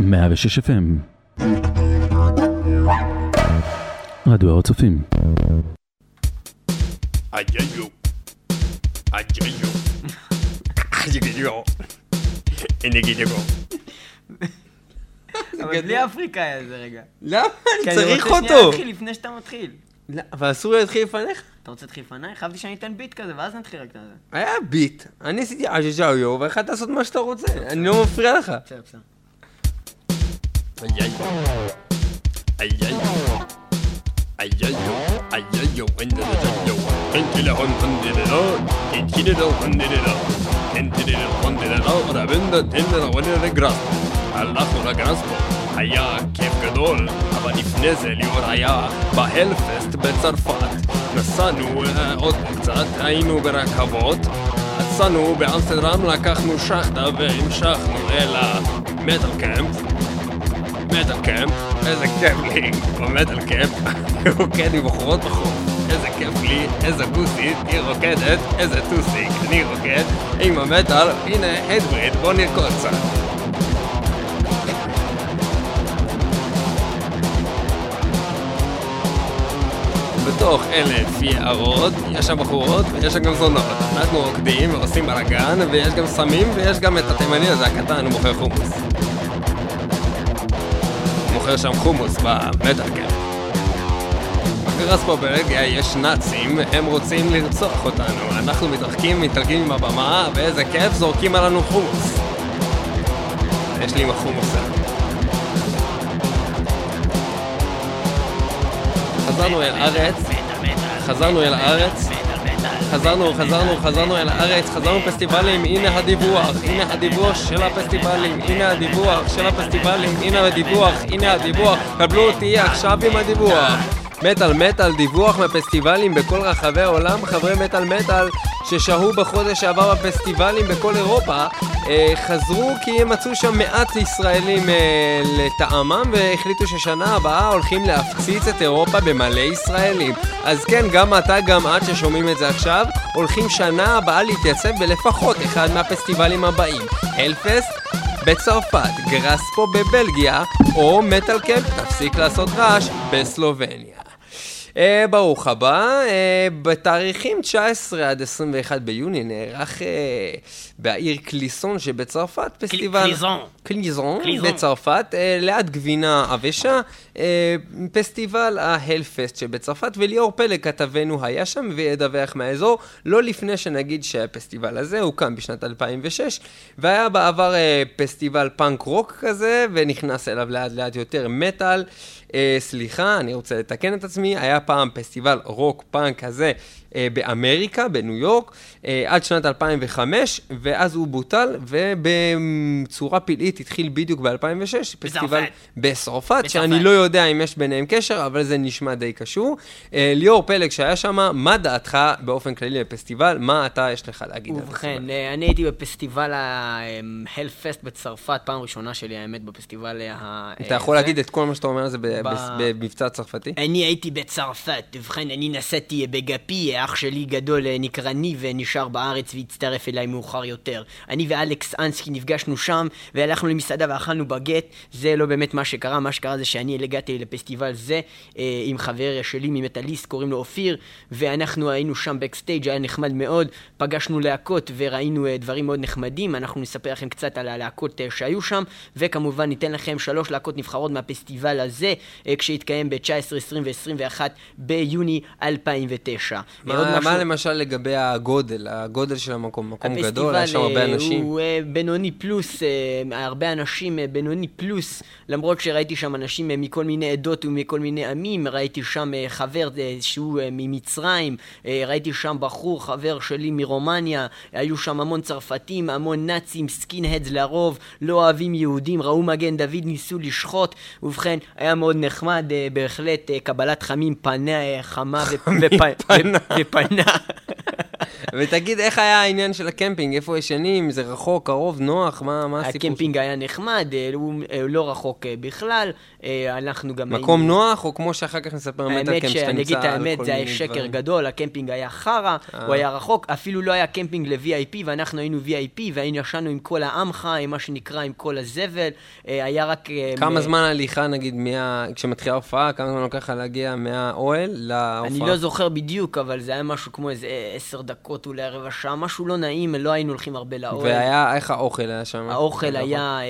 106 FM רדיו הר הצופים. אבל בלי האפריקאי הזה רגע. למה? כי אני צריך רוצה שנייה אותו. להתחיל לפני שאתה מתחיל. לא, אבל אסור לי להתחיל לפניך. אתה רוצה להתחיל לפניי? חשבתי שאני אתן ביט כזה, ואז נתחיל רק את זה. היה ביט, אני עשיתי עז'ז'אויו, ויכולת לעשות מה שאתה רוצה, אני לא מפריע לך. בסדר, בסדר. Ajayo. Ajayo. Ajayo. Ajayo. Ajayo. Entile hon hundidero. Entile hundidero. Entile hundidero. רבנדה תנדרה ונראה גרס. הלכנו לגרספו. היה כיף גדול, אבל לפני זה ליאור היה בהלפסט בצרפת. נסענו עוד קצת, היינו ברכבות. יצאנו באמסטרדם, לקחנו שחטה והמשכנו אל המטאל קמפ. מטאל קמפ, איזה כיף לי במטאל קמפ, אני רוקד עם בחורות בחור, איזה כיף לי, איזה בוסית, היא רוקדת, איזה טוסיק, אני רוקד עם המטאל, הנה הדבריד, בוא נרקוד קצת. בתוך אלף יערות, יש שם בחורות ויש שם גם זונות. אנחנו רוקדים ועושים בלאגן, ויש גם סמים ויש גם את התימני הזה הקטן, הוא מוכר חומוס. מוכר שם חומוס במטאלקר. בגרס פה בלגיה יש נאצים, הם רוצים לרצוח אותנו. אנחנו מתרחקים, מתרחקים עם הבמה, ואיזה כיף, זורקים עלינו חומוס. יש לי עם החומוס הזה. חזרנו אל הארץ, חזרנו אל הארץ, חזרנו, חזרנו, חזרנו אל הארץ, חזרנו פסטיבלים, הנה הדיווח, הנה הדיווח של הפסטיבלים, הנה הדיווח של הפסטיבלים, הנה הדיווח, הנה הדיווח, קבלו אותי עכשיו עם הדיווח. מטאל מטאל, דיווח מפסטיבלים בכל רחבי העולם, חברי מטאל מטאל ששהו בחודש שעבר בפסטיבלים בכל אירופה, אה, חזרו כי הם מצאו שם מעט ישראלים אה, לטעמם והחליטו ששנה הבאה הולכים להפציץ את אירופה במלא ישראלים. אז כן, גם אתה, גם את ששומעים את זה עכשיו, הולכים שנה הבאה להתייצב בלפחות אחד מהפסטיבלים הבאים. הלפסט בצרפת, גרספו בבלגיה, או מטאל קמפ, תפסיק לעשות רעש, בסלובניה. אה, ברוך הבא, אה, בתאריכים 19 עד 21 ביוני נערך אה, בעיר קליסון שבצרפת פסטיבל... קליזון. קליזון. בצרפת, אה, ליד גבינה עבשה, אה, פסטיבל ההלפסט שבצרפת, וליאור פלג כתבנו היה שם וידווח מהאזור, לא לפני שנגיד שהפסטיבל הזה הוקם בשנת 2006, והיה בעבר אה, פסטיבל פאנק רוק כזה, ונכנס אליו לאט לאט יותר מטאל. סליחה, אני רוצה לתקן את עצמי, היה פעם פסטיבל רוק פאנק כזה באמריקה, בניו יורק, אה, עד שנת 2005, ואז הוא בוטל, ובצורה פלאית התחיל בדיוק ב-2006, פסטיבל בצרפת, שאני לא יודע אם יש ביניהם קשר, אבל זה נשמע די קשור. אה, ליאור פלג שהיה שם, מה דעתך באופן כללי לפסטיבל? מה אתה, יש לך להגיד על ובכן, הפסטיבל? אה, אני הייתי בפסטיבל ההלפסט בצרפת, פעם ראשונה שלי האמת בפסטיבל ה... אתה יכול זה. להגיד את כל מה שאתה אומר על זה במבצע צרפתי? אני הייתי בצרפת, ובכן, אני נסעתי בגפי, אח שלי גדול אה, נקרא ניב ונשאר בארץ והצטרף אליי מאוחר יותר. אני ואלכס אנסקי נפגשנו שם, והלכנו למסעדה ואכלנו בגט. זה לא באמת מה שקרה, מה שקרה זה שאני הגעתי לפסטיבל זה אה, עם חבר שלי ממטאליסט, קוראים לו אופיר, ואנחנו היינו שם בקסטייג', היה נחמד מאוד. פגשנו להקות וראינו אה, דברים מאוד נחמדים, אנחנו נספר לכם קצת על הלהקות אה, שהיו שם, וכמובן ניתן לכם שלוש להקות נבחרות מהפסטיבל הזה, אה, כשיתקיים ב-19, 20 ו-21 ביוני 2009. מה, עוד משהו- מה למשל לגבי הגודל, הגודל של המקום? מקום גדול, היה שם הפסטיבל, הרבה אה, אנשים. הוא אה, בינוני פלוס, אה, הרבה אנשים אה, בינוני פלוס, למרות שראיתי שם אנשים אה, מכל מיני עדות ומכל מיני עמים, ראיתי שם אה, חבר אה, שהוא אה, ממצרים, אה, ראיתי שם בחור, חבר שלי מרומניה, היו שם המון צרפתים, המון נאצים, skinheads לרוב, לא אוהבים יהודים, ראו מגן דוד, ניסו לשחוט, ובכן, היה מאוד נחמד, אה, בהחלט אה, קבלת חמים פנה אה, חמה ופ- ופ- ופנה. ותגיד, איך היה העניין של הקמפינג? איפה ישנים? זה רחוק, קרוב, נוח? מה, מה הסיפור? הקמפינג היה נחמד, אה, הוא אה, לא רחוק אה, בכלל. אנחנו גם... מקום היינו- נוח, או כמו שאחר כך נספר האמת מטאקמפ, שאתה שאני אגיד נמצא את על האמת, זה היה שקר? גדול, הקמפינג היה חרא, אה. הוא היה רחוק, אפילו לא היה קמפינג ל-VIP, ואנחנו היינו VIP, והיינו ישנו עם כל העמך, עם מה שנקרא, עם כל הזבל, היה רק... כמה מ- זמן הליכה, נגיד, מה... כשמתחילה ההופעה, כמה זמן לוקח לך להגיע מהאוהל להופעה? אני לא זוכר בדיוק, אבל זה היה משהו כמו איזה עשר דקות, אולי רבע שעה, משהו לא נעים, לא היינו הולכים הרבה לאוהל. והיה, איך האוכל היה שם? האוכל היה אה,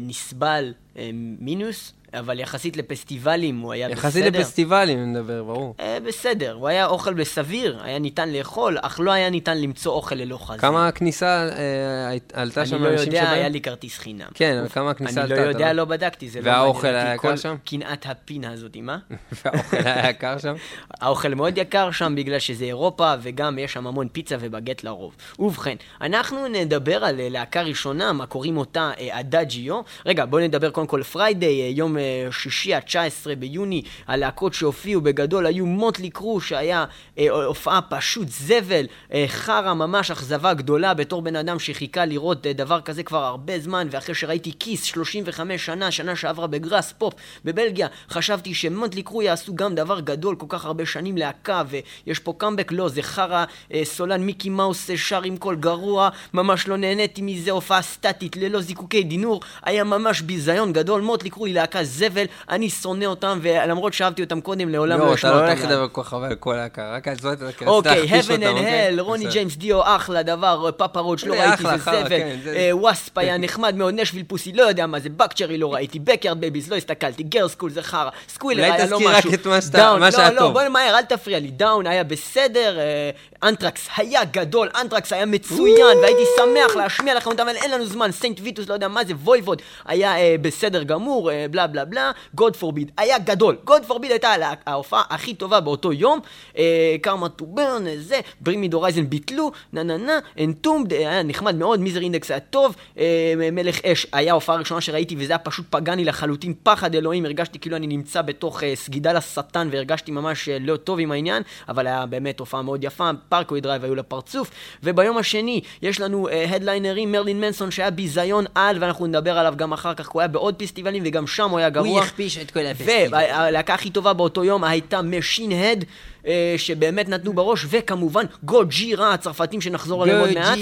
נסבל אה, מינוס, אבל יחסית לפסטיבלים הוא היה יחסית בסדר. לפסטיבלים, אני מדבר, ברור. אה, בסדר, הוא היה אוכל בסביר, היה ניתן לאכול, אך לא היה ניתן למצוא אוכל ללא חזה. כמה הכניסה אה, עלתה שם אני לא לאנשים יודע, שבאים? היה לי כרטיס חינם. כן, אבל כמה הכניסה אני עלתה? לא אתה יודע, לא בדקתי, זה לא והאוכל היה. יקר שם? קנאת הפינה הזאת, מה? והאוכל היה יקר שם? האוכל מאוד יקר שם בגלל שזה אירופה, וגם יש שם המון פיצה ובגט לרוב. ובכן, אנחנו נדבר על להקה ראשונה, מה קוראים אותה אה, אדאג'יו. רגע, בואו נדבר קודם כל Friday, אה, יום שישי ה-19 ביוני, הלהקות שהופיעו בגדול היו Mötley Crüe, שהיה אה, הופעה פשוט זבל, אה, חרא ממש, אכזבה גדולה בתור בן אדם שחיכה לראות אה, דבר כזה כבר הרבה זמן, ואחרי שראיתי Kiss 35 שנה, שנה שעברה ב Graspop בבלגיה, חשבתי ש Mötley Crüe יעשו גם דבר גדול, כל כך הרבה שנים להקה, ויש פה קאמבק, לא, זה חרא, אה, סולן מיקי מאוס אה, שר עם קול גרוע, ממש לא נהניתי מזה, הופעה סטטית, ללא זיקוקי דינור, היה ממש ביזיון גדול, מוטלי קרו היא להקה זבל, אני שונא אותם, ולמרות שאהבתי אותם קודם, לעולם לא לא, אשמע אתה לא אותם. הולך לדבר כל כך על כל ההכרה, רק על זאת, רצית אוקיי, Heaven אותם, and אוקיי? Hell, רוני בסדר. ג'יימס דיו, אחלה דבר, פאפה רודש, לא ראיתי, זה זבל, כן, זה- אה, וואספ היה נחמד מאוד, נשוויל פוסי, לא יודע מה זה, בקצ'רי לא ראיתי, בקיארד בייביז, לא הסתכלתי, גר סקול זה חרא, סקווילר היה לא תזכיר רק משהו, את מה שאתה- דאון, מה שהיה לא, לא. בוא נמהר, אל תפריע לי, דאון היה בסדר, אה, אנטרקס היה גדול, אנטרקס היה מצוין, והייתי שמח להשמיע לכם אותם, אבל אין לנו זמן, Saint Vitus, לא יודע מה זה, Voivod, היה אה, בסדר גמור, אה, בלה בלה בלה, God Forbid, היה גדול, God Forbid הייתה ההופעה הכי טובה באותו יום, Karma to Burn, זה, Bring Me the Horizon ביטלו, נה נה נה, Entombed, היה נחמד מאוד, Misery Index היה טוב, אה, Melechesh היה ההופעה הראשונה שראיתי וזה היה פשוט פגני לחלוטין, פחד אלוהים, הרגשתי כאילו אני נמצא בתוך אה, סגידה לשטן והרגשתי ממש אה, לא טוב עם העניין, אבל היה באמת הופעה מאוד יפה, Parkway Drive היו לפרצוף, וביום השני יש לנו הדליינרים, מרלין מנסון שהיה ביזיון על, ואנחנו נדבר עליו גם אחר כך, הוא היה בעוד פסטיבלים וגם שם הוא היה גרוע. הוא הכפיש את כל הפסטיבל. והלהקה הכי טובה באותו יום הייתה Machine Head, אה, שבאמת נתנו בראש, וכמובן Gojira, הצרפתים שנחזור עליהם עוד מעט.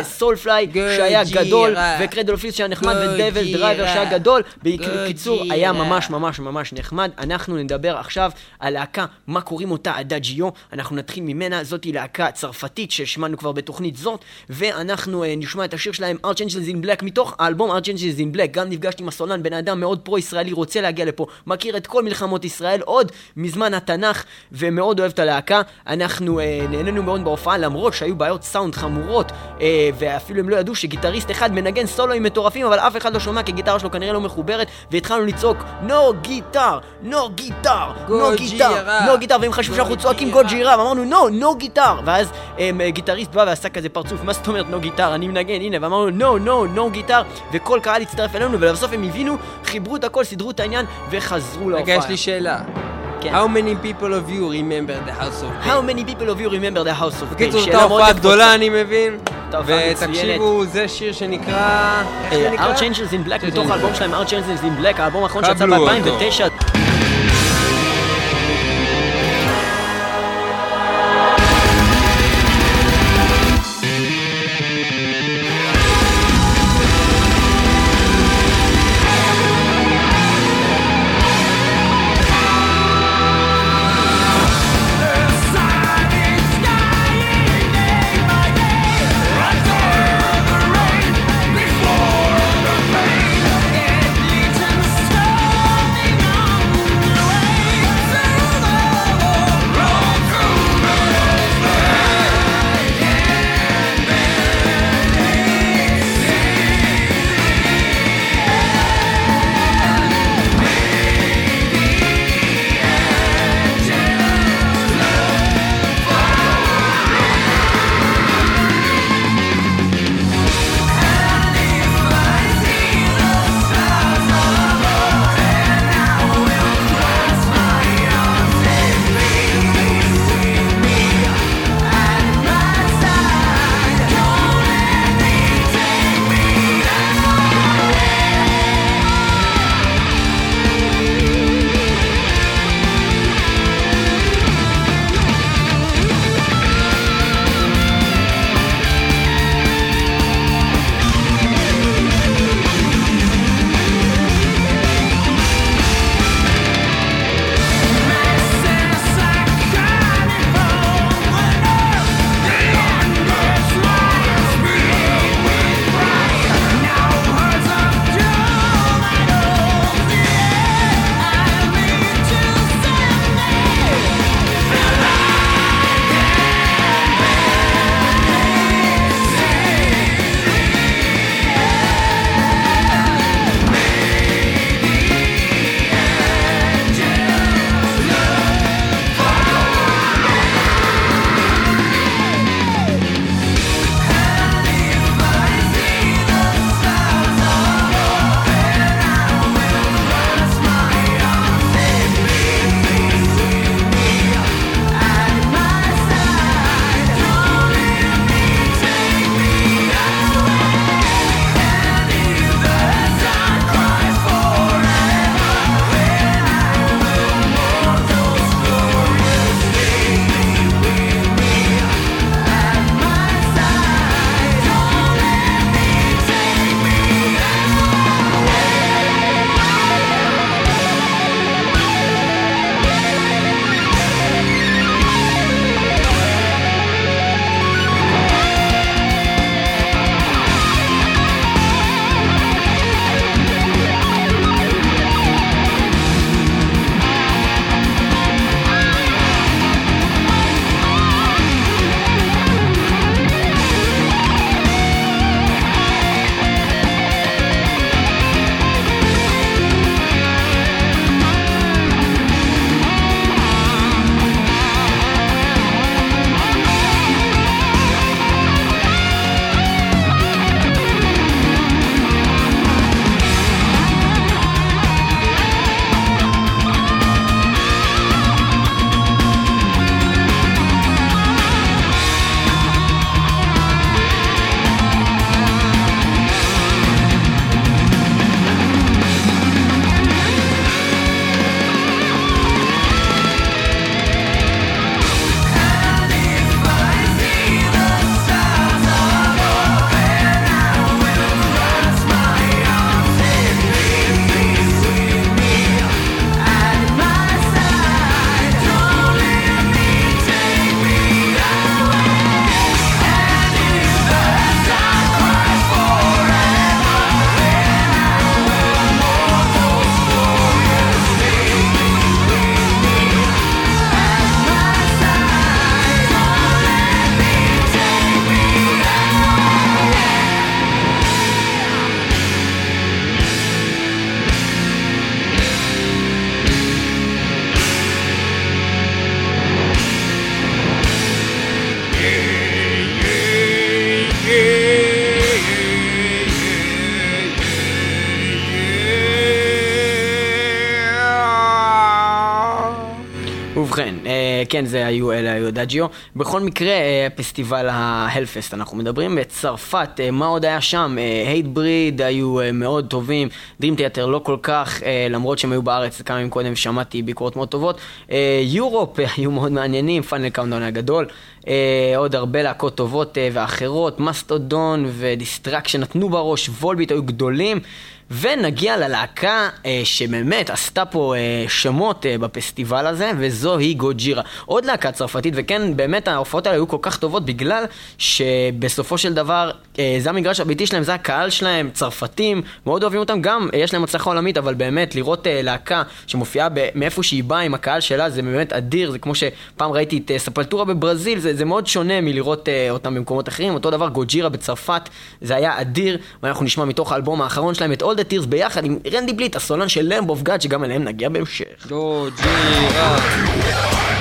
ו Soulfly שהיה. גדול, ו Cradle of Filth שהיה נחמד, ו Devil. Driver שהיה גדול, בקיצור. היה ממש ממש ממש נחמד. אנחנו נדבר עכשיו על להקה, מה קוראים אותה Adagio, אנחנו נתחיל ממנה, זאתי להקה צרפתית ששמענו כבר בתוכנית זאת, ואנחנו אה, נשמע את השיר שלהם Archangels in Black מתוך האלבום Archangels in Black, גם נפגשתי עם הסולן, בן אדם מאוד פרו-ישראלי, רוצה להגיע לפה, מכיר את כל מלחמות ישראל, עוד מזמן התנ"ך, ומאוד אוהב את הלהקה. אנחנו אה, נהנינו מאוד בהופעה, למרות שהיו בעיות סאונד חמורות, אה, ואפילו הם לא ידעו שגיטריסט אחד מנגן סולואים מטורפים, אבל אף אחד לא שומע כי הגיטרה שלו כנראה לא מחוברת, והתחלנו לצעוק no guitar, no guitar, no guitar. no guitar, והם חשבו שאנחנו צועקים Gojira, ואמרנו no, no guitar, ואז אה, גיטריסט בא ועשה כזה פרצוף, מה זאת אומרת נו גיטר, אני מנגן, הנה, ואמרנו נו, נו, נו גיטר, וכל קהל הצטרף אלינו, ולבסוף הם הבינו, חיברו את הכל, סידרו את העניין, וחזרו להופעה. רגע, יש לי שאלה. כן. How many people of you remember the house of How pain? many people of you remember the house of pain? בקיצור, זו מאוד הופעה נפוצה. גדולה, אני מבין. ותקשיבו, זה שיר שנקרא... איך זה נקרא? Archangels in Black, מתוך האלבום. שלהם, Archangels in Black, האלבום האחרון שיצא קבלו אותו. ב-2009. כן, זה היו, אלה היו Adagio. בכל מקרה, אה, פסטיבל ה Hellfest, אנחנו מדברים בצרפת, אה, מה עוד היה שם? Hatebreed היו מאוד טובים, Dream Theater לא כל כך, למרות שהם היו בארץ כמה ימים קודם, שמעתי ביקורות מאוד טובות. Europe היו מאוד מעניינים, Final Countdown הגדול. עוד הרבה להקות טובות ואחרות, Mastodon ו Destruction נתנו בראש, Volbeat היו גדולים. ונגיע ללהקה אה, שבאמת עשתה פה אה, שמות אה, בפסטיבל הזה, וזוהי Gojira. עוד להקה צרפתית, וכן, באמת ההופעות האלה היו כל כך טובות בגלל שבסופו של דבר אה, זה המגרש הביתי שלהם, זה הקהל שלהם, צרפתים, מאוד אוהבים אותם, גם אה, יש להם הצלחה עולמית, אבל באמת לראות אה, להקה שמופיעה מאיפה שהיא באה עם הקהל שלה, זה באמת אדיר, זה כמו שפעם ראיתי את אה, ספלטורה בברזיל, זה, זה מאוד שונה מלראות אה, אותם במקומות אחרים, אותו דבר גוג'ירה בצרפת, זה היה אדיר, ואנחנו נשמע מתוך האלבום האחרון שלהם את All the Tears ביחד עם רנדי בליט, הסולן של למב אוף גאד, שגם אליהם נגיע בהמשך. גוג'ירה Increase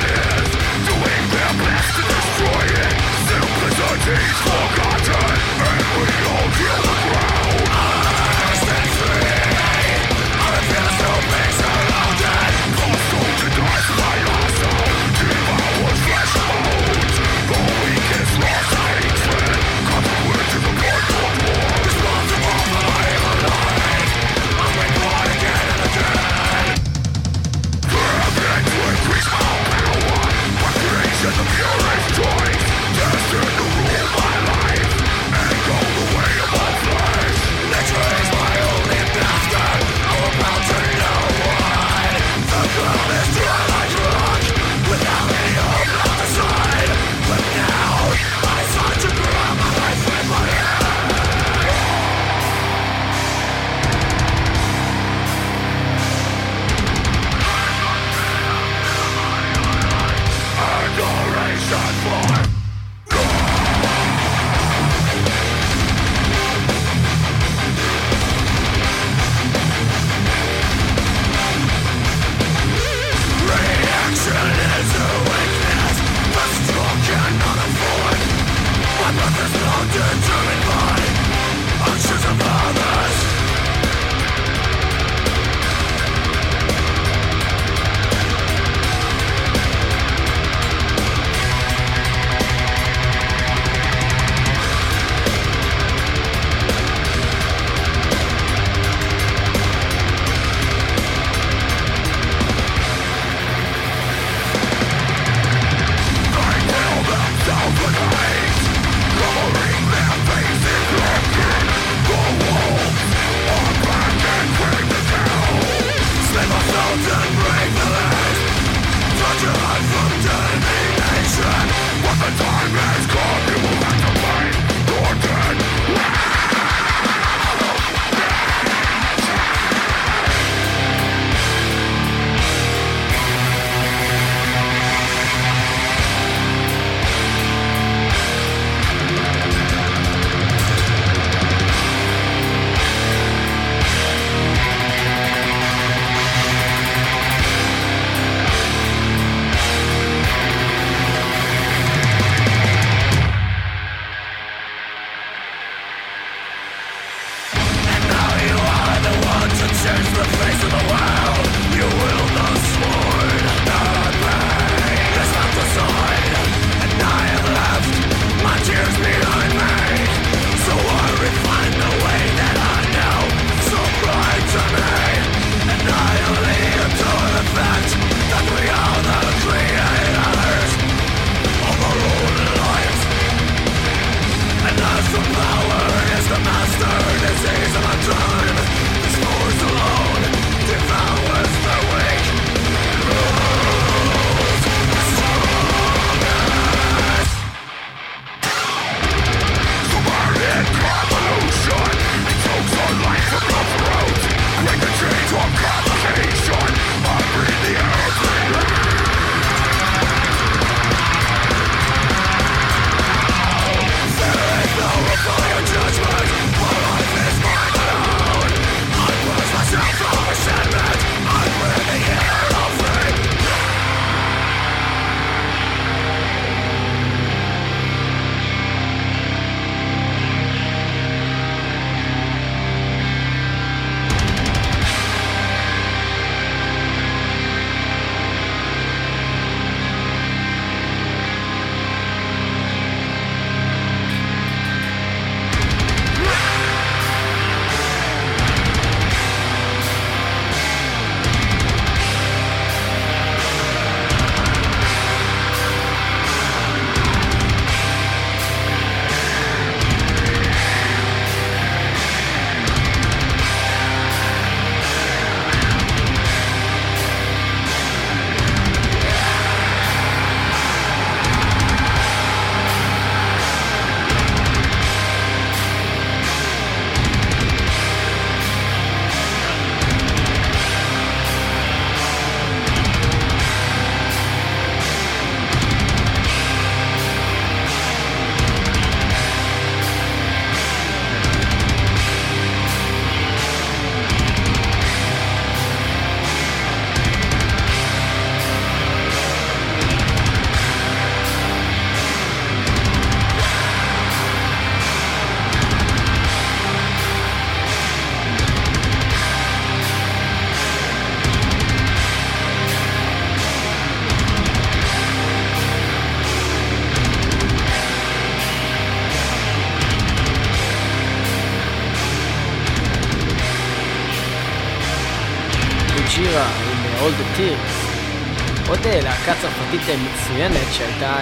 להקה צרפתית מצוינת שהייתה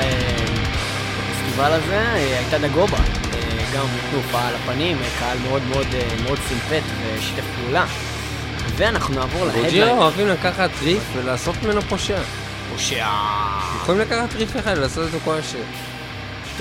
בפסטיבל הזה, הייתה דגובה. גם נתנו הופעה על הפנים, קהל מאוד מאוד מאוד סימפט ושיתף פעולה. ואנחנו נעבור להדליין. גוג'ירה אוהבים לקחת ריף ולעשות ממנו פושע. פושע. יכולים לקחת ריף אחד ולעשות אותו כל השיר.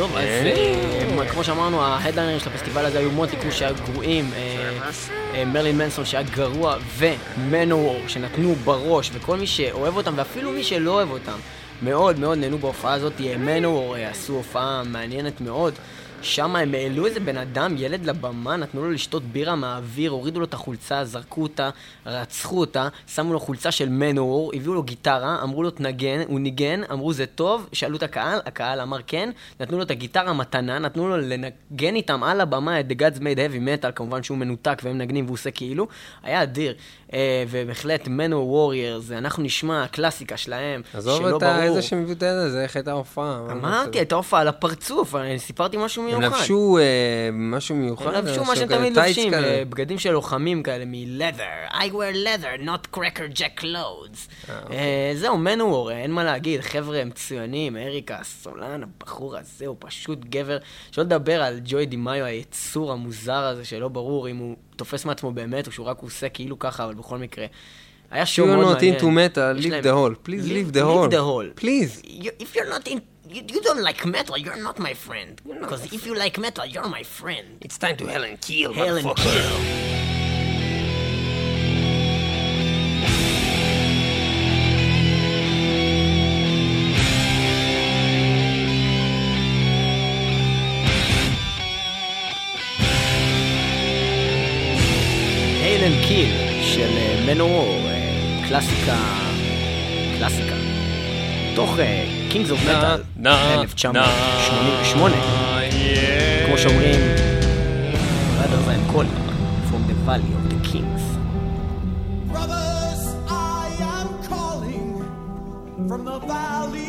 טוב, אז אה, כמו שאמרנו, ההדליינרים של הפסטיבל הזה היו מוטי קרוש שהיה גרועים, אה, אה, מרלין מנסון שהיה גרוע, ומנוור שנתנו בראש, וכל מי שאוהב אותם, ואפילו מי שלא אוהב אותם, מאוד מאוד נהנו בהופעה הזאת. מנוור עשו הופעה מעניינת מאוד. שם הם העלו איזה בן אדם, ילד לבמה, נתנו לו לשתות בירה מהאוויר, הורידו לו את החולצה, זרקו אותה, רצחו אותה, שמו לו חולצה של מנור, הביאו לו גיטרה, אמרו לו תנגן, הוא ניגן, אמרו זה טוב, שאלו את הקהל, הקהל אמר כן, נתנו לו את הגיטרה מתנה, נתנו לו לנגן איתם על הבמה את The Gods Made Heavy Metal, כמובן שהוא מנותק והם מנגנים והוא עושה כאילו, היה אדיר. אה, ובהחלט מנור ווריירס, אנחנו נשמע קלאסיקה שלהם, שלא ברור. עזוב את איזה שמבוטא הזה, איך הייתה הופעה? אמרתי, הייתה הופעה על הפרצוף, סיפרתי משהו מיוחד. הם לבשו אה, משהו מיוחד? הם לבשו מה שהם תמיד לובשים, אה, בגדים של לוחמים כאלה מ-leather. I wear leather, not cracker jack clothes. אה, אוקיי. זהו, מנוור, אין מה להגיד, חבר'ה מצוינים, אריקה, סולן, הבחור הזה הוא פשוט גבר. שלא לדבר על ג'וי דימאיו, היצור המוזר הזה, שלא ברור אם הוא תופס מעצמו באמת, או שהוא רק עושה כאילו ככה, אבל בכל מקרה. היה שואו מאוד מעניין. You're not into metal, leave the hole. Please leave the hole. leave the hole. Please. If you're not in... You, you don't like metal, you're not my friend. Because if you like metal, you're my friend. It's time to hell and kill, Hell and kill. Hail and Kill של Manowar, קלאסיקה, קלאסיקה. תוך קינגס אוף מטאל, 1988. כמו שאומרים, brothers I'm calling from the valley of the kings. Brothers, I am calling from the valley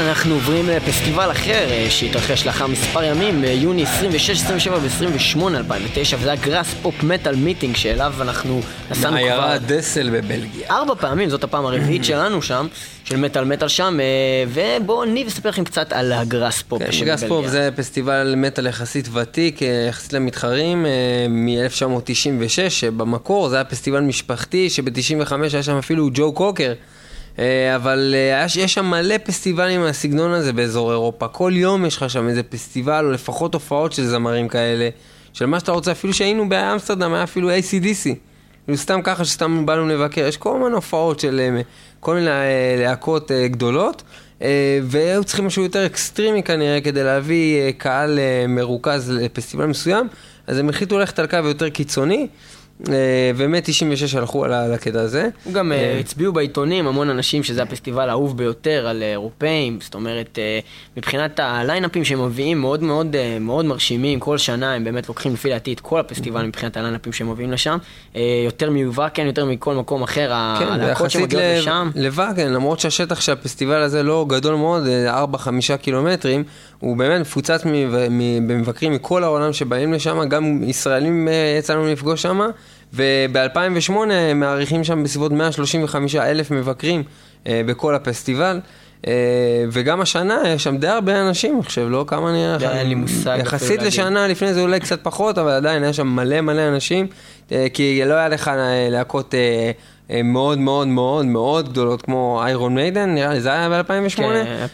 אנחנו עוברים לפסטיבל אחר אה, שהתרחש לאחר מספר ימים, אה, יוני 26, 27 ו-28 2009, וזה ה Graspop Metal Meeting שאליו אנחנו נסענו כבר עיירה דסל בבלגיה. ארבע פעמים, זאת הפעם הרביעית שלנו שם, של מטאל מטאל שם, אה, ובואו ניב יספר לכם קצת על ה Graspop כן, של Graspop. זה פסטיבל מטאל יחסית ותיק, אה, יחסית למתחרים, מ-1996, שבמקור זה היה פסטיבל משפחתי, שב-95 היה שם אפילו ג'ו קוקר. אה, אבל אה, יש שם מלא פסטיבלים מהסגנון הזה באזור אירופה. כל יום יש לך שם איזה פסטיבל, או לפחות הופעות של זמרים כאלה, של מה שאתה רוצה, אפילו שהיינו באמסטרדם, היה אפילו ACDC. כאילו סתם ככה שסתם באנו לבקר, יש כל מיני הופעות של אה, כל מיני להקות גדולות, והיו צריכים משהו יותר אקסטרימי כנראה כדי להביא קהל מרוכז לפסטיבל מסוים, אז הם החליטו ללכת על קו יותר קיצוני, אה, ומ-96 הלכו על הקטע הזה. גם אה, אה, הצביעו בעיתונים המון אנשים שזה הפסטיבל האהוב ביותר על אירופאים, זאת אומרת, מבחינת הליינאפים שהם מביאים מאוד מאוד מאוד מרשימים, כל שנה הם באמת לוקחים לפי דעתי את כל הפסטיבל מבחינת הליינאפים שהם מביאים לשם, יותר מוואקן, יותר מכל מקום אחר, כן, הלהקות שמגיעות לשם. לוואגן, למרות שהשטח של הפסטיבל הזה לא גדול מאוד, 4-5 קילומטרים, הוא באמת מפוצץ במבקרים מכל העולם שבאים לשם, גם ישראלים אה, יצא לנו לפגוש שם, וב-2008 מעריכים שם בסביבות 135 אלף מבקרים אה, בכל הפסטיבל. אה, וגם השנה יש שם די הרבה אנשים, אני חושב, לא כמה נראה לך. אין לי מושג יחסית. לשנה לפני זה אולי קצת פחות, אבל עדיין היה שם מלא מלא אנשים, כי לא היה לך להקות מאוד מאוד מאוד מאוד גדולות כמו איירון מיידן, נראה לי, זה היה ב-2008. כן.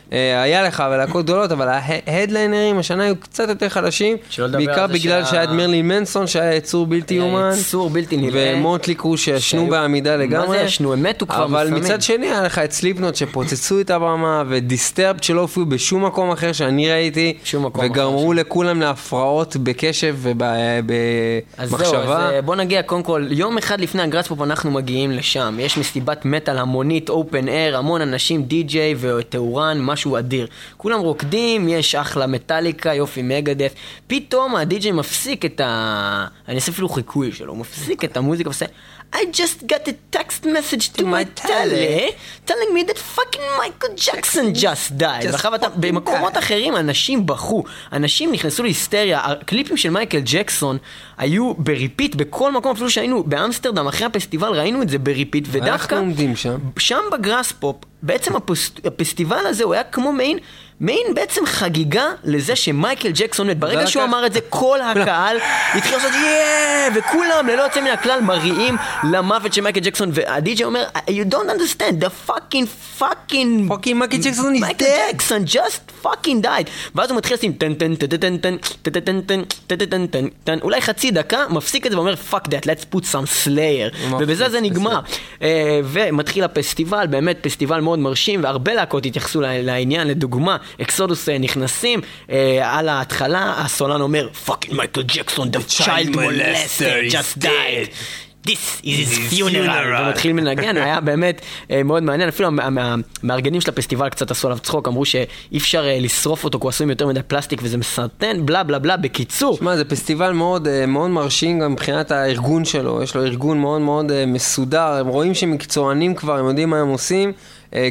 היה לך אבל להקות גדולות, אבל ההדליינרים השנה היו קצת יותר חלשים, בעיקר בגלל שה- שהיה את מרלין מנסון שהיה יצור בלתי היה יאומן. יצור בלתי נראה. ומוטלי קרו שישנו שהיו- בעמידה מה לגמרי. זה ישנו? הם מתו כבר אבל מסמים. מצד שני היה לך את סליפנוט שפוצצו את הבמה, ודיסטרבד שלא הופיעו בשום מקום אחר שאני ראיתי, וגרמו לכולם להפרעות בקשב אז זהו, ובמחשבה. אז אה, בוא נגיע קודם כל, יום אחד לפני הגראספופ אנחנו מגיעים לשם. יש מסיבת מטאל המונית, אופן אייר, המון אנשים, די-ג'יי ותאורן, משהו אדיר. כולם רוקדים, יש אחלה מטאליקה, יופי Megadeth. פתאום הדי-ג'יי מפסיק את ה... אני אעשה אפילו חיקוי שלו, הוא מפסיק את המוזיקה ועושה... I just got a text message to my tele telling me that fucking Michael Jackson just died. ועכשיו אתה, במקומות אחרים אנשים בכו, אנשים נכנסו להיסטריה, הקליפים של מייקל ג'קסון היו ב repeat בכל מקום, אפילו שהיינו באמסטרדם אחרי הפסטיבל ראינו את זה ב repeat, ודווקא אנחנו עומדים שם. שם ב Graspop, בעצם הפס, הפסטיבל הזה הוא היה כמו מעין, מעין בעצם חגיגה לזה שמייקל ג'קסון מת. ברגע שהוא אמר את זה, כל הקהל התחיל לעשות yeah, וכולם ללא יוצא מן הכלל מריעים למוות של מייקל ג'קסון, והדי.ג'יי אומר, you don't understand, the fucking fucking... fucking Michael Jackson is Michael dead. Jackson just fucking died. ואז הוא מתחיל לשים טן טן טן טן טן טן טן טן טן טן טן טן טן אולי חצי דקה, מפסיק את זה ואומר fuck that, let's put some Slayer. ובזה זה נגמר. אה, ומתחיל הפסטיבל, באמת פסטיבל מאוד מרשים, והרבה להקות התייחסו לעניין, לדוגמה, אקסודוס אה, נכנסים, אה, על ההתחלה הסולן אומר fucking מייקל ג'קסון, the child molester just died. This is his funeral, ומתחיל מנגן, היה באמת אה, מאוד מעניין, אפילו המ- המ- המארגנים של הפסטיבל קצת עשו עליו צחוק, אמרו שאי אפשר לשרוף אותו, כי הוא עשוי מיותר מדי פלסטיק וזה מסרטן, בלה בלה בלה, בקיצור. שמע, זה פסטיבל מאוד, מאוד מרשים גם מבחינת הארגון שלו, יש לו ארגון מאוד מאוד מסודר, הם רואים שהם מקצוענים כבר, הם יודעים מה הם עושים,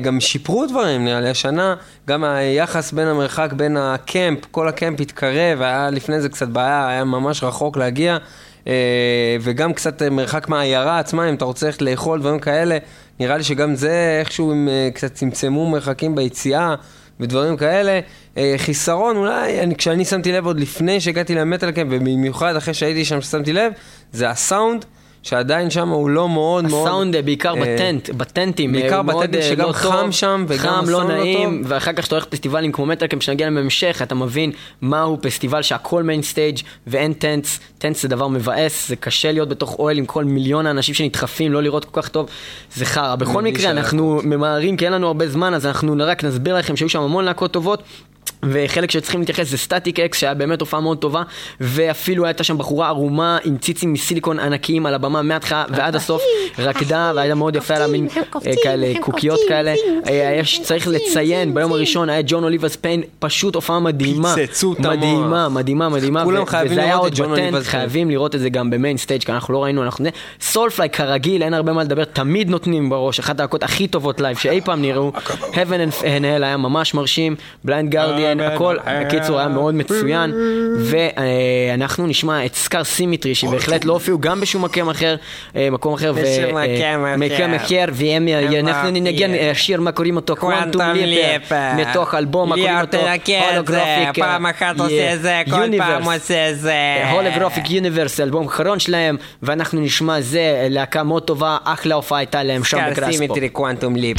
גם שיפרו דברים, נראה לי, השנה, גם היחס בין המרחק בין הקמפ, כל הקמפ התקרב, היה לפני זה קצת בעיה, היה ממש רחוק להגיע, אה, וגם קצת אה, מרחק מהעיירה עצמה, אם אתה רוצה ללכת לאכול, דברים כאלה, נראה לי שגם זה איכשהו הם אה, קצת צמצמו מרחקים ביציאה. ודברים כאלה. אה, חיסרון, אולי, אני, כשאני שמתי לב עוד לפני שהגעתי ל Metalcamp, ובמיוחד אחרי שהייתי שם ששמתי לב, זה הסאונד, שעדיין שם הוא לא מאוד מאוד... הסאונד אה, בעיקר אה, ב tent, בטנטים, אה, בעיקר מאוד, בטנטים אה, שגם לא חם טוב, שם, וגם חם, לא הסאונד לא נעים, טוב. ואחר כך כשאתה הולך לפסטיבלים כמו Metalcamp, שנגיע להם בהמשך, אתה מבין מהו פסטיבל שהכל main stage ואין tents, tents זה דבר מבאס, זה קשה להיות בתוך אוהל עם כל מיליון האנשים שנדחפים, לא לראות כל כך טוב, זה חרא. בכל מקרה, אנחנו ממהרים כי אין לנו הרבה זמן, אז אנחנו רק נסביר לכם שהיו שם המון להקות טובות. וחלק שצריכים להתייחס זה Static-X, שהיה באמת הופעה מאוד טובה, ואפילו הייתה שם בחורה ערומה עם ציצים מסיליקון ענקיים על הבמה מההתחלה ועד הסוף, רקדה, והיה מאוד יפה, היה לה מין אה, כאלה קוקיות כאלה. אה, יש, צריך לציין, ביום הראשון היה Jon Oliva's Pain, פשוט הופעה מדהימה. פיצצו את המוח. מדהימה, מדהימה, מדהימה. כולם ו- חייבים וזה היה לראות עוד Pain. חייבים לראות את זה גם ב main stage, כי אנחנו לא ראינו, אנחנו... Soulfly כרגיל, אין הרבה מה לדבר, תמיד נותנים בראש, אחת הלהקות הכי טובות לייב שאי פעם נראו. Heaven and Hell היה ממש מרשים, Blind Guardian, הכל, בקיצור היה מאוד מצוין. ואנחנו נשמע את Scar Symmetry, שבהחלט לא הופיעו גם בשום מקום אחר, אה, מקום אחר. אה, מקום אחר. מקום אחר, והם, אה, הם אנחנו ננגן. אה, שיר, מה קוראים אותו? Quantum Leap. מתוך אלבום, מה קוראים אותו? Holographic, פעם אחת עושה זה, כל פעם עושה זה. Holographic Universe, אלבום האחרון שלהם, ואנחנו נשמע זה, להקה מאוד טובה, אחלה הופעה הייתה להם שם Scar ב Graspop. Symmetry Quantum Leap.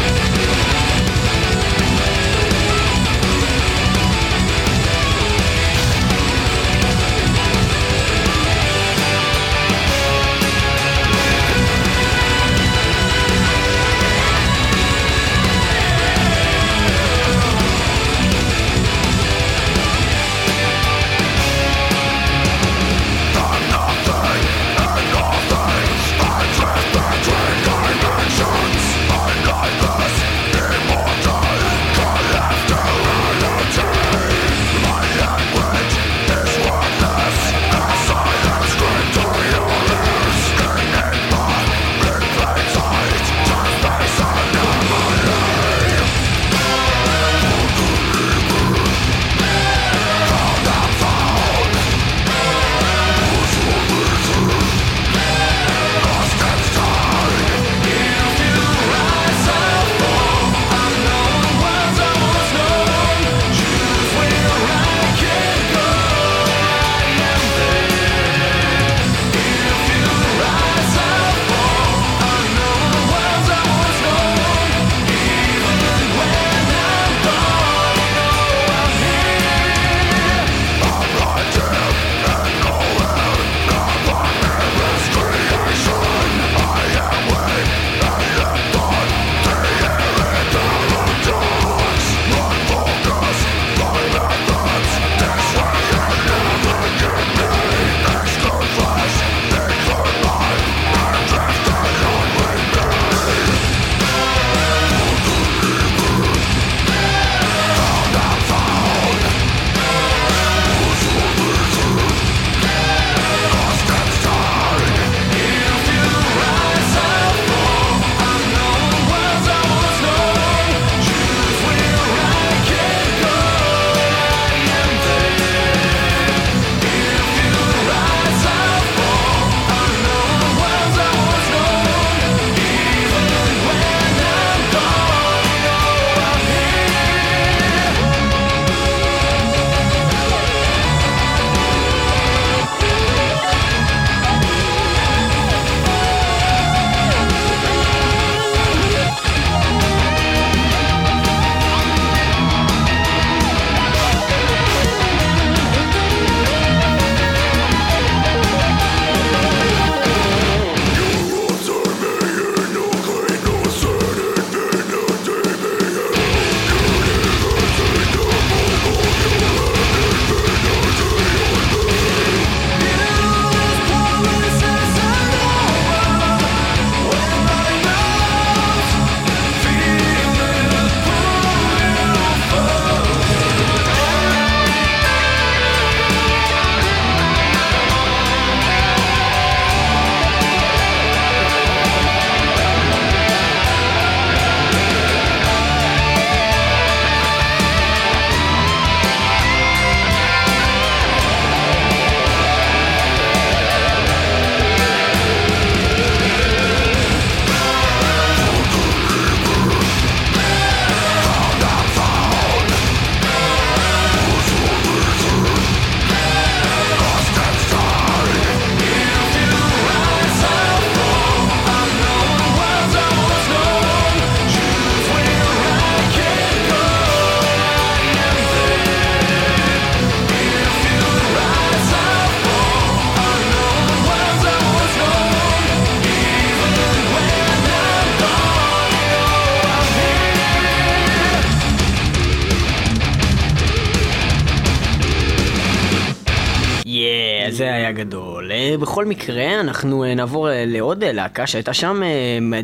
זה היה גדול. אה, בכל מקרה, אנחנו אה, נעבור אה, לעוד להקה שהייתה שם,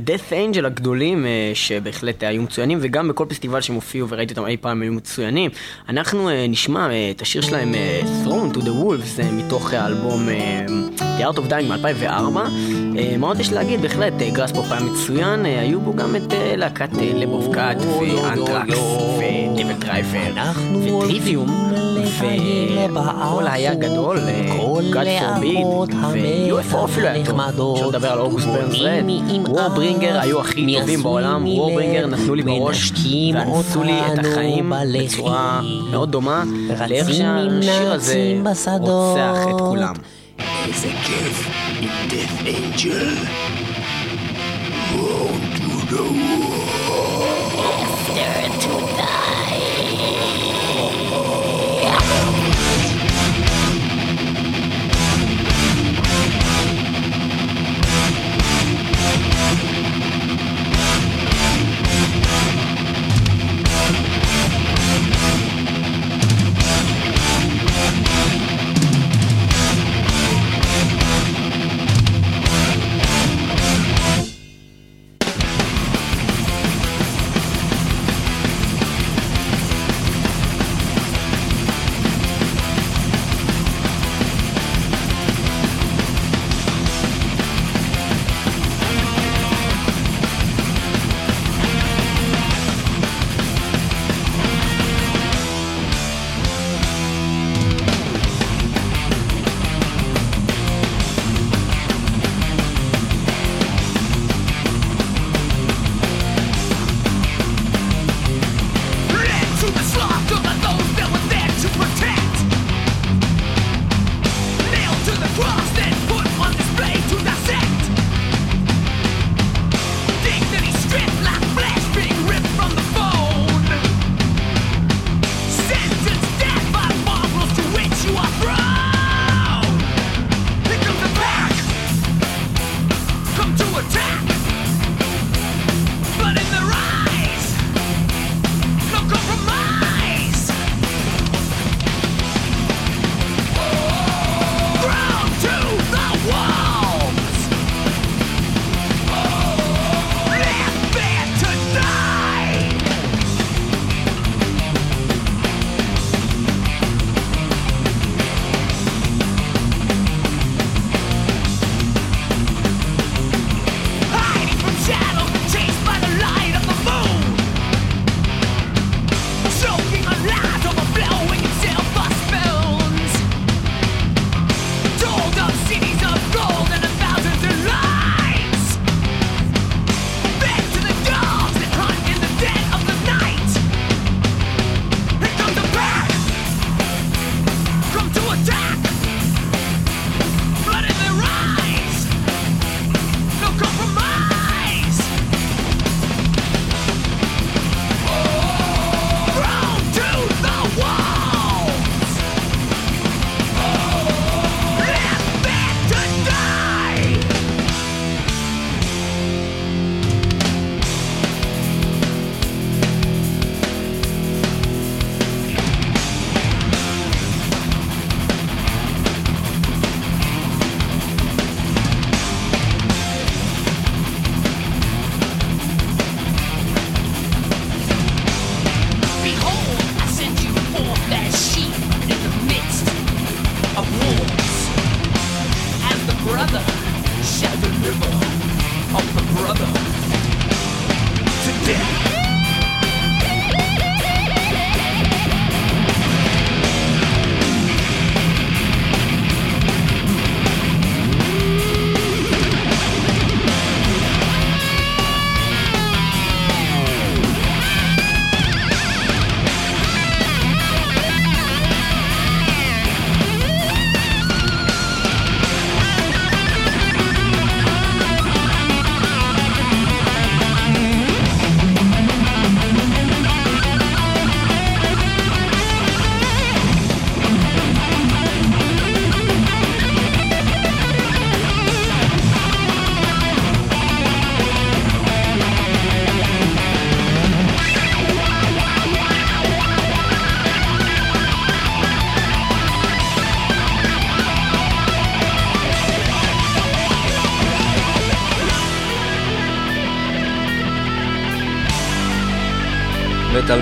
Death Angel הגדולים, שבהחלט היו מצוינים, וגם בכל פסטיבל שהם הופיעו וראיתי אותם אי פעם היו מצוינים. אנחנו נשמע את השיר שלהם, Thrown to the Wolves, מתוך האלבום The Art of Dying מ-2004. אה, מה עוד יש להגיד? בהחלט, אה, Graspop היה מצוין, אה, היו בו גם את להקת Lamb of God, ואנטרקס, ו DevilDriver, וטריוויום, וכל היה גדול, גאד פורביד, ו-UFO אפילו היה טוב, אפשר לדבר על אוגוסט ברנס רד, וורברינגר היו הכי טובים בעולם, וורברינגר נתנו לי בראש, ואנסו לי את החיים בצורה מאוד דומה. לאיך שהשיר הזה רוצח את כולם. איזה כיף עם death angel.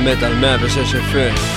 באמת על 106 FM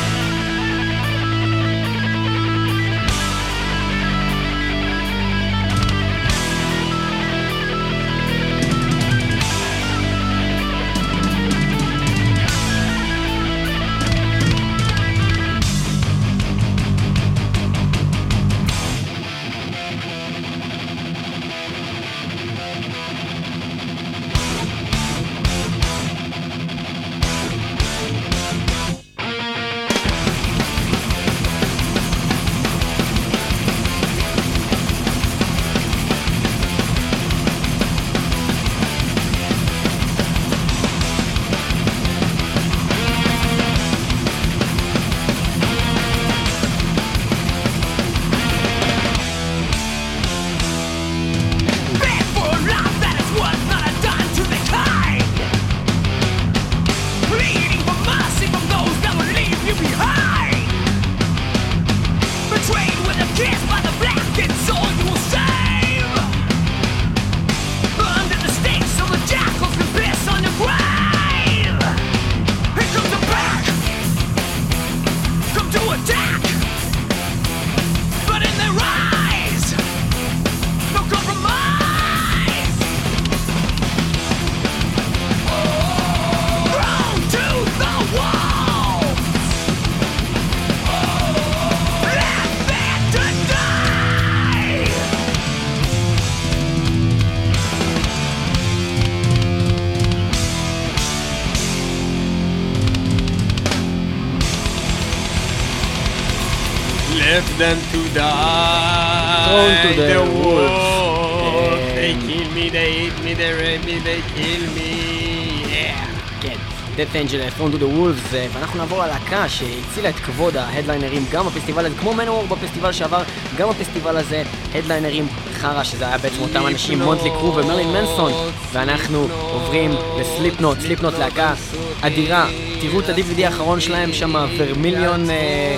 Death Angel, Front to the Wolves, אה, ואנחנו נעבור ללהקה שהצילה את כבוד ההדליינרים גם בפסטיבל הזה, כמו מנוור בפסטיבל שעבר, גם בפסטיבל הזה, הדליינרים חרא, שזה היה בעצם אותם אנשים, מונטלי קרו ומרלין מנסון, ואנחנו עוברים לסליפנוט, סליפנוט להקה אדירה, תראו את ה-DVD האחרון שלהם שם, ורמיליון, אה,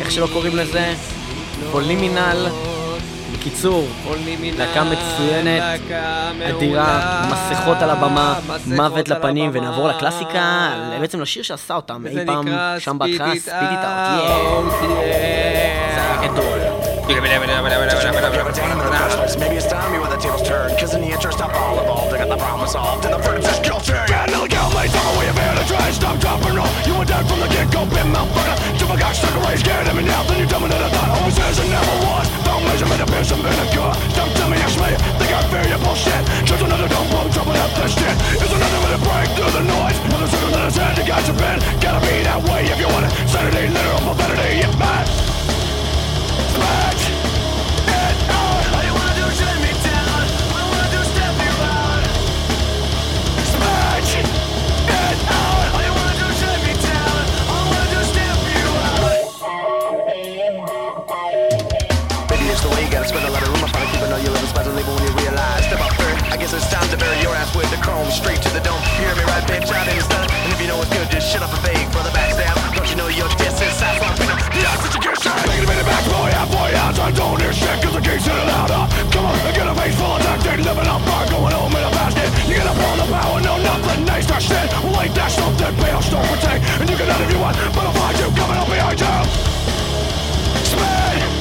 איך שלא קוראים לזה, פולימינל, בקיצור, להקה מצוינת, אדירה, מסכות על הבמה, מוות לפנים, ונעבור לקלאסיקה, בעצם לשיר שעשה אותם אי פעם, שם בהתחלה, ספיד איט אאוט, זה היה גדול. Maybe it's time you where the tables turn Cause in the interest of all involved I got the problem solved And the verdict's is guilty And late Tell me where you've had a try. Stop, drop, and roll You were dead from the get-go Been motherfucker Jump a cock, stuck away Scared of me now Then you tell me that I thought Always is and never was. Don't measurement of beer Some vinegar Don't tell me ask me Think I fear your bullshit Just another dumb bum Trouble up this shit. Is another way to break through the noise. Another circle that is head You got your pen Gotta be that way if you want it. Sanity, literal profanity Yeah, man with the chrome Straight to the dome, you hear me right, bitch, out and it's done And if you know it's good, just shut up and fake for the backstab Don't you know your guess is south from Pino The odds that you get shot Making a minute back, boy, out, boy, out I don't hear shit, cause the gate's in and out. Come on, get a face full of tactic Living on bar, going home in a basket. You get up on the power, no nothing, nice, that shit. Well, ain't that something, pale, don't protect And you can have if you want, but I'll find you coming up behind you Spin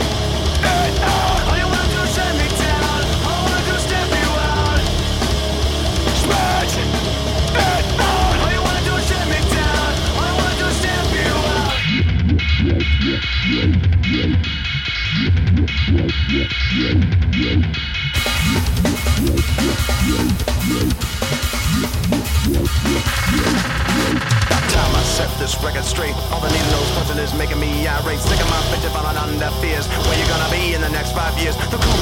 set this record straight. All the needle nose person is making me irate. Sick of my bitch if I'm under fears. Where you gonna be in the next five years? The cool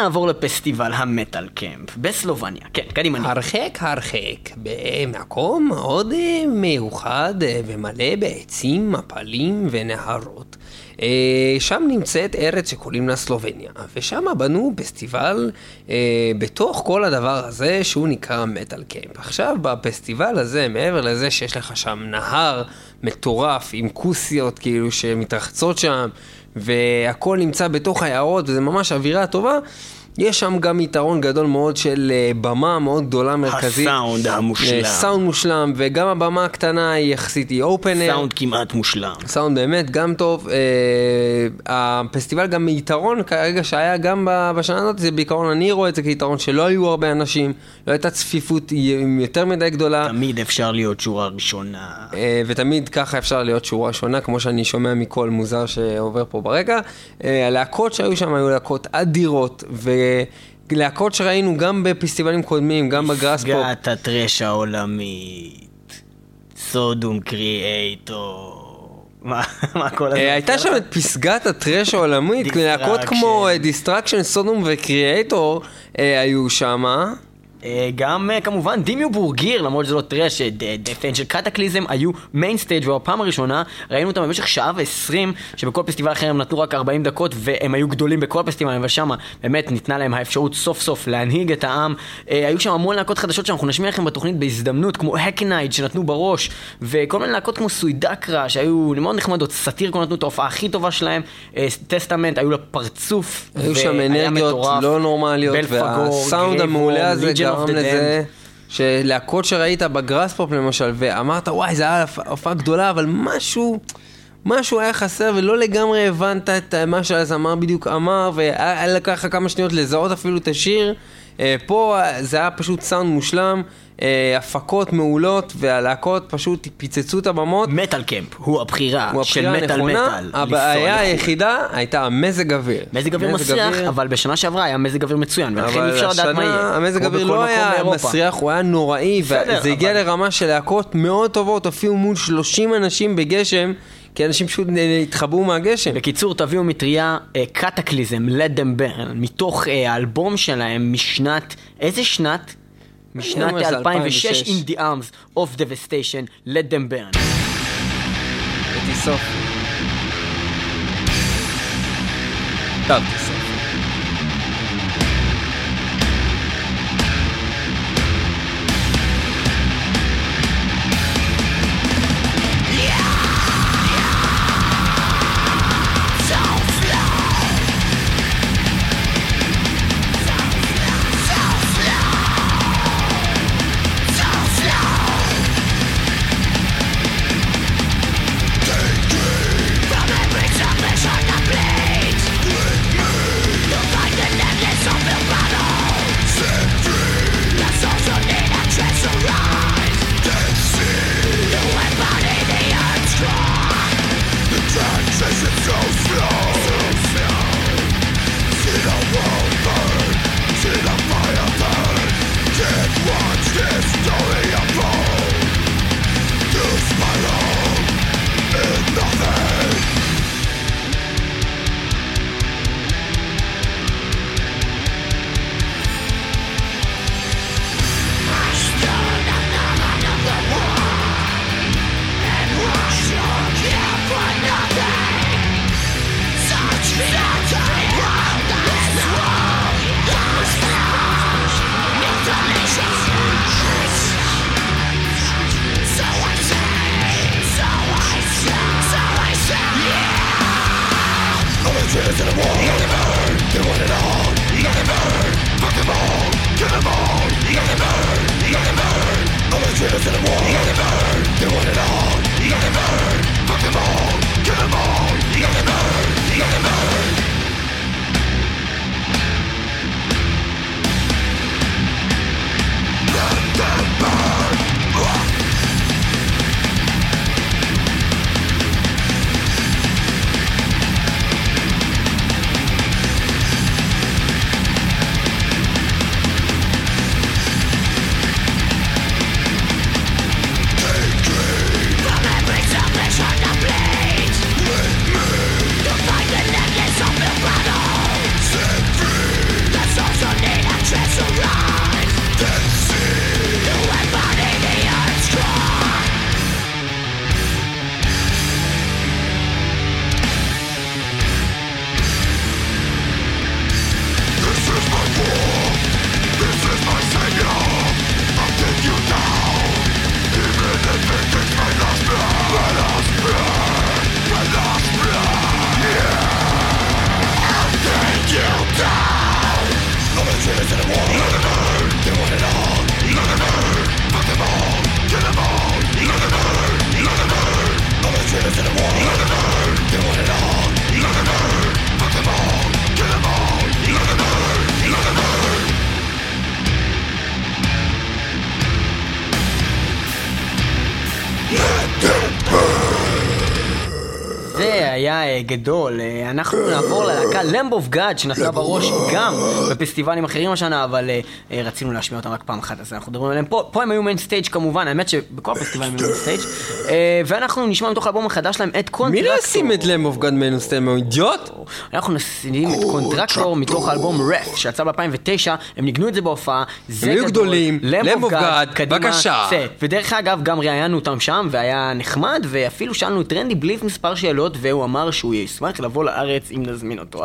ונעבור לפסטיבל המטאל קמפ בסלובניה. כן, קדימה. הרחק הרחק, במקום מאוד אה, מיוחד אה, ומלא בעצים, מפלים ונהרות. אה, שם נמצאת ארץ שקוראים לה סלובניה, ושם בנו פסטיבל בתוך כל הדבר הזה שהוא נקרא מטאל קמפ. עכשיו בפסטיבל הזה, מעבר לזה שיש לך שם נהר מטורף עם כוסיות כאילו שמתרחצות שם, והכל נמצא בתוך היערות וזה ממש אווירה טובה, יש שם גם יתרון גדול מאוד של אה, במה מאוד גדולה מרכזית. הסאונד המושלם. אה, סאונד מושלם, וגם הבמה הקטנה היא יחסית, היא אופנר. סאונד כמעט מושלם. סאונד באמת גם טוב. אה, הפסטיבל גם יתרון כרגע שהיה גם בשנה הזאת, זה בעיקרון אני רואה את זה כיתרון שלא היו הרבה אנשים, לא הייתה צפיפות יותר מדי גדולה. תמיד אפשר להיות שורה ראשונה. ותמיד ככה אפשר להיות שורה שונה, כמו שאני שומע מקול מוזר שעובר פה ברקע. אה, הלהקות שהיו שם היו להקות אדירות, ולהקות שראינו גם בפסטיבלים קודמים, גם ב Graspop. פסגת הטרש העולמית. Sodom, Kreator. מה מה כל? אה, הייתה שם את פסגת הטרש העולמית. להקות כמו Destruction, Sodom ו Kreator אה, היו שם. אה, גם אה, כמובן Dimmu Borgir, למרות שזה לא טרש, דפן של Kataklysm היו main stage ובפעם הראשונה ראינו אותם במשך שעה ועשרים, שבכל פסטיבל אחר הם נתנו רק 40 דקות והם היו גדולים בכל הפסטיבלים, אבל שמה באמת ניתנה להם האפשרות סוף סוף להנהיג את העם. אה, היו שם המון להקות חדשות שאנחנו נשמיע לכם בתוכנית בהזדמנות, כמו Hackneyed שנתנו בראש, וכל מיני להקות כמו Suidakra שהיו מאוד נחמדות, Satyricon נתנו את ההופעה הכי טובה שלהם, Testament היו לפרצוף, היו שם אנרגיות. לא נורמליות, והסאונד המעולה הזה of גרם לזה. שלהקות שראית ב Graspop למשל, ואמרת וואי זה היה הופעה גדולה, אבל משהו, משהו היה חסר ולא לגמרי הבנת את מה שהזמר בדיוק אמר, והיה לקח לך כמה שניות לזהות אפילו את השיר. אה, פה זה היה פשוט סאונד מושלם, אה, הפקות מעולות, והלהקות פשוט פיצצו את הבמות. Metalcamp הוא הבחירה הוא של מטאל מטאל. הבעיה לנסוע לחו"ל. היחידה הייתה המזג אוויר. מזג אוויר מסריח, אוויר- אבל בשנה שעברה היה מזג אוויר מצוין, ולכן אי אפשר לדעת מה יהיה. המזג בכל לא היה. מסריח, הוא היה נוראי, וזה הגיע לרמה של להקות מאוד טובות, הופיעו מול 30 אנשים בגשם, כי אנשים פשוט התחבאו מהגשם. בקיצור, תביאו מטריה קטקליזם, Let them burn, מתוך אה, האלבום שלהם משנת, איזה שנת? משנת אומר, זה 2006, 2006. In the Arms of Devastation, Let them burn. טוב, טיסוף. היה ללהקה Lamb of God שנתנה בראש גם בפסטיבלים אחרים השנה, אבל אה, אה, רצינו להשמיע אותם רק פעם אחת, אז אנחנו מדברים עליהם פה. פה הם היו main stage כמובן, האמת שבכל הפסטיבלים הם main stage. אה, ואנחנו נשמע מתוך האלבום החדש שלהם את Contractor. מי לא ישים את Lamb of God מנוסטם? הוא אידיוט? אנחנו נשים את Contractor מתוך האלבום Wrath שיצא ב-2009, הם ניגנו את זה בהופעה, זה היו גדול, גדולים, of God, קדימה, בבקשה. ודרך אגב, גם ראיינו אותם שם, והיה נחמד, ואפילו שאלנו את רנדי בלייד מספר שאלות, והוא אמר שהוא ישמח לבוא לארץ אם נזמין אותו.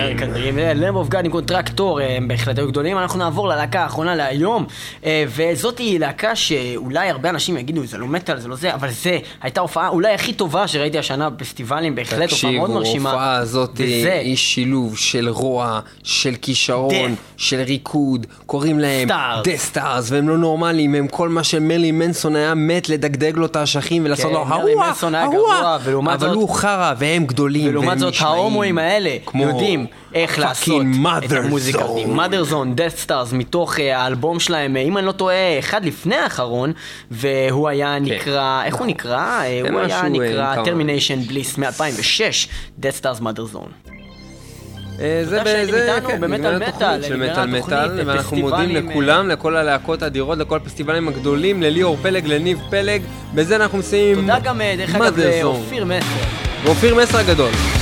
American dream, Lamb of God עם Contractor, אה, הם בהחלט היו גדולים. אנחנו נעבור ללהקה האחרונה להיום, אה, וזאת היא להקה שאולי הרבה אנשים יגידו, זה לא מטאל, זה לא זה, אבל זה הייתה הופעה אולי הכי טובה שראיתי השנה בפסטיבלים, בהחלט הופעה מאוד תקשיבו, מרשימה. ההופעה הזאת היא שילוב של רוע, של כישרון. של ריקוד, קוראים להם. Deathstars, והם לא נורמליים, הם כל מה שמרילין מנסון היה מת לדגדג לו את האשכים ולעשות כן, לו הרוע, הרוע, אבל הוא חרא והם גדולים, ולעומת זאת ההומואים האלה כמו יודעים איך לעשות את המוזיקה. zone. mother zone, death stars, מתוך אה, האלבום שלהם, אה, אם אני לא טועה, אחד לפני האחרון, והוא היה נקרא, איך הוא נקרא? אה, הוא היה נקרא termination bliss מ-2006, death stars mother zone. זה כן, נגמרת מטאל, התוכנית של מטאל מטאל, ואנחנו מודים לכולם, לכל הלהקות האדירות, לכל הפסטיבלים הגדולים, לליאור פלג, לניב פלג, בזה אנחנו מסיימים. תודה גם, דרך אגב. לאופיר מסר. ואופיר מסר הגדול.